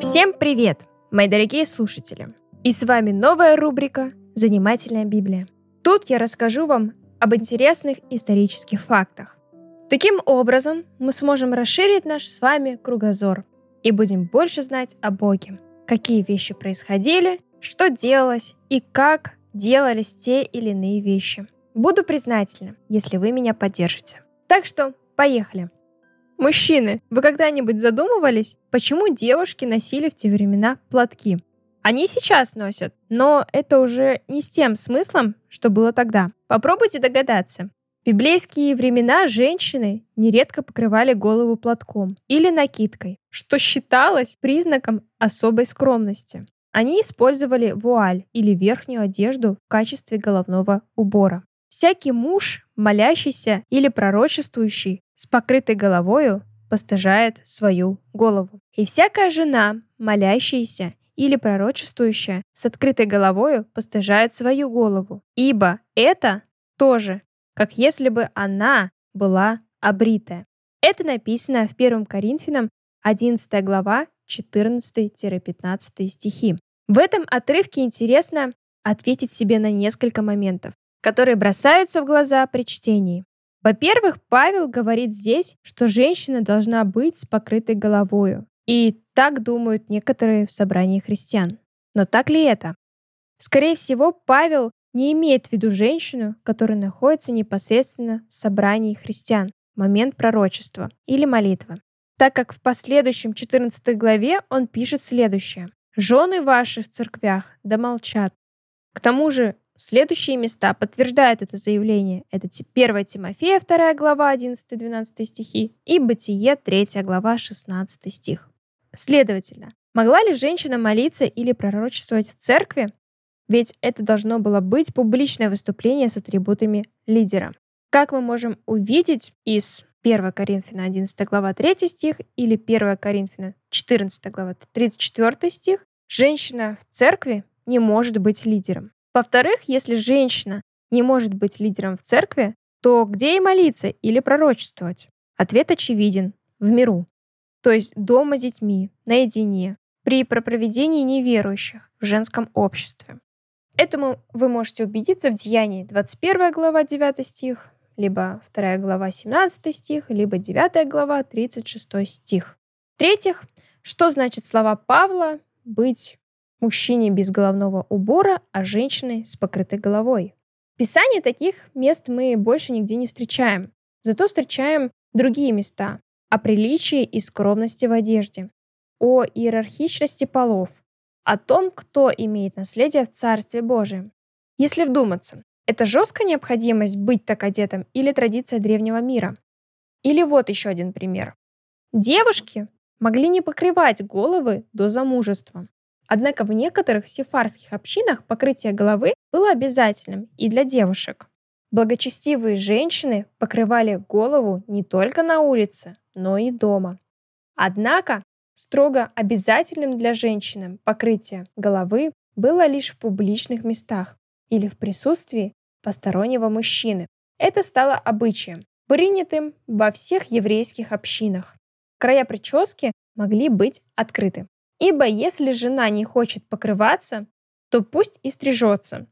Всем привет, мои дорогие слушатели! И с вами новая рубрика «Занимательная Библия». Тут я расскажу вам об интересных исторических фактах. Таким образом, мы сможем расширить наш с вами кругозор и будем больше знать о Боге, какие вещи происходили, что делалось и как делались те или иные вещи. Буду признательна, если вы меня поддержите. Так что, поехали! Мужчины, вы когда-нибудь задумывались, почему девушки носили в те времена платки? Они сейчас носят, но это уже не с тем смыслом, что было тогда. Попробуйте догадаться. В библейские времена женщины нередко покрывали голову платком или накидкой, что считалось признаком особой скромности. Они использовали вуаль или верхнюю одежду в качестве головного убора. Всякий муж, молящийся или пророчествующий с покрытой головою, постыжает свою голову. И всякая жена, молящаяся или пророчествующая с открытой головою, постыжает свою голову. Ибо это тоже, как если бы она была обритая. Это написано в 1 Коринфянам 11 глава 14-15 стихи. В этом отрывке интересно ответить себе на несколько моментов которые бросаются в глаза при чтении. Во-первых, Павел говорит здесь, что женщина должна быть с покрытой головою. И так думают некоторые в собрании христиан. Но так ли это? Скорее всего, Павел не имеет в виду женщину, которая находится непосредственно в собрании христиан в момент пророчества или молитвы, так как в последующем 14 главе он пишет следующее. «Жены ваши в церквях да молчат». К тому же Следующие места подтверждают это заявление. Это 1 Тимофея, 2 глава, 11-12 стихи, и Бытие, 3 глава, 16 стих. Следовательно, могла ли женщина молиться или пророчествовать в церкви? Ведь это должно было быть публичное выступление с атрибутами лидера. Как мы можем увидеть из 1 Коринфяна 11 глава 3 стих или 1 Коринфяна 14 глава 34 стих, женщина в церкви не может быть лидером. Во-вторых, если женщина не может быть лидером в церкви, то где ей молиться или пророчествовать? Ответ очевиден – в миру. То есть дома с детьми, наедине, при пропроведении неверующих в женском обществе. Этому вы можете убедиться в Деянии 21 глава 9 стих, либо 2 глава 17 стих, либо 9 глава 36 стих. В-третьих, что значит слова Павла «быть мужчине без головного убора, а женщине с покрытой головой. В таких мест мы больше нигде не встречаем. Зато встречаем другие места о приличии и скромности в одежде, о иерархичности полов, о том, кто имеет наследие в Царстве Божьем. Если вдуматься, это жесткая необходимость быть так одетым или традиция древнего мира? Или вот еще один пример. Девушки могли не покрывать головы до замужества. Однако в некоторых сефарских общинах покрытие головы было обязательным и для девушек. Благочестивые женщины покрывали голову не только на улице, но и дома. Однако строго обязательным для женщины покрытие головы было лишь в публичных местах или в присутствии постороннего мужчины. Это стало обычаем, принятым во всех еврейских общинах. Края прически могли быть открыты. Ибо если жена не хочет покрываться, то пусть и стрижется.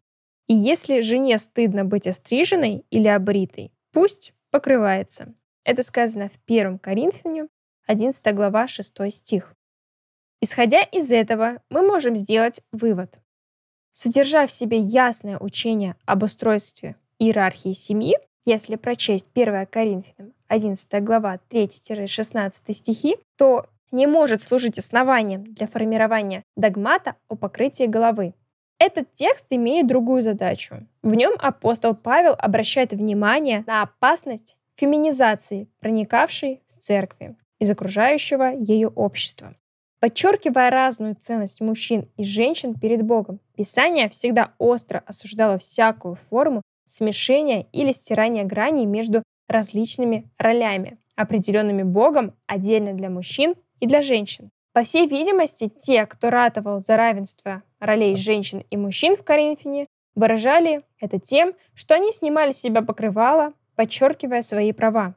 И если жене стыдно быть остриженной или обритой, пусть покрывается. Это сказано в 1 Коринфяне, 11 глава, 6 стих. Исходя из этого, мы можем сделать вывод. Содержа в себе ясное учение об устройстве иерархии семьи, если прочесть 1 Коринфянам 11 глава 3-16 стихи, то не может служить основанием для формирования догмата о покрытии головы. Этот текст имеет другую задачу. В нем апостол Павел обращает внимание на опасность феминизации, проникавшей в церкви из окружающего ее общества. Подчеркивая разную ценность мужчин и женщин перед Богом, Писание всегда остро осуждало всякую форму смешения или стирания граней между различными ролями, определенными Богом отдельно для мужчин и для женщин. По всей видимости, те, кто ратовал за равенство ролей женщин и мужчин в Коринфяне, выражали это тем, что они снимали с себя покрывало, подчеркивая свои права.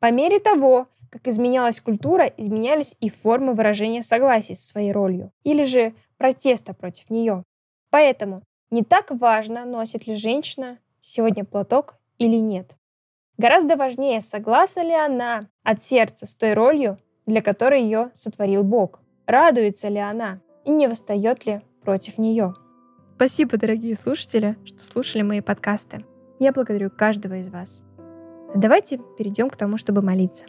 По мере того, как изменялась культура, изменялись и формы выражения согласия со своей ролью или же протеста против нее. Поэтому не так важно, носит ли женщина сегодня платок или нет. Гораздо важнее, согласна ли она от сердца с той ролью, для которой ее сотворил Бог. Радуется ли она и не восстает ли против нее. Спасибо, дорогие слушатели, что слушали мои подкасты. Я благодарю каждого из вас. Давайте перейдем к тому, чтобы молиться.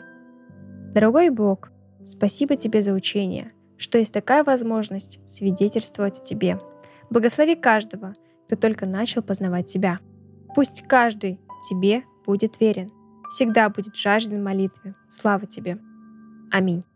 Дорогой Бог, спасибо тебе за учение, что есть такая возможность свидетельствовать о тебе. Благослови каждого, кто только начал познавать тебя. Пусть каждый тебе будет верен, всегда будет жажден молитве. Слава тебе. a mim.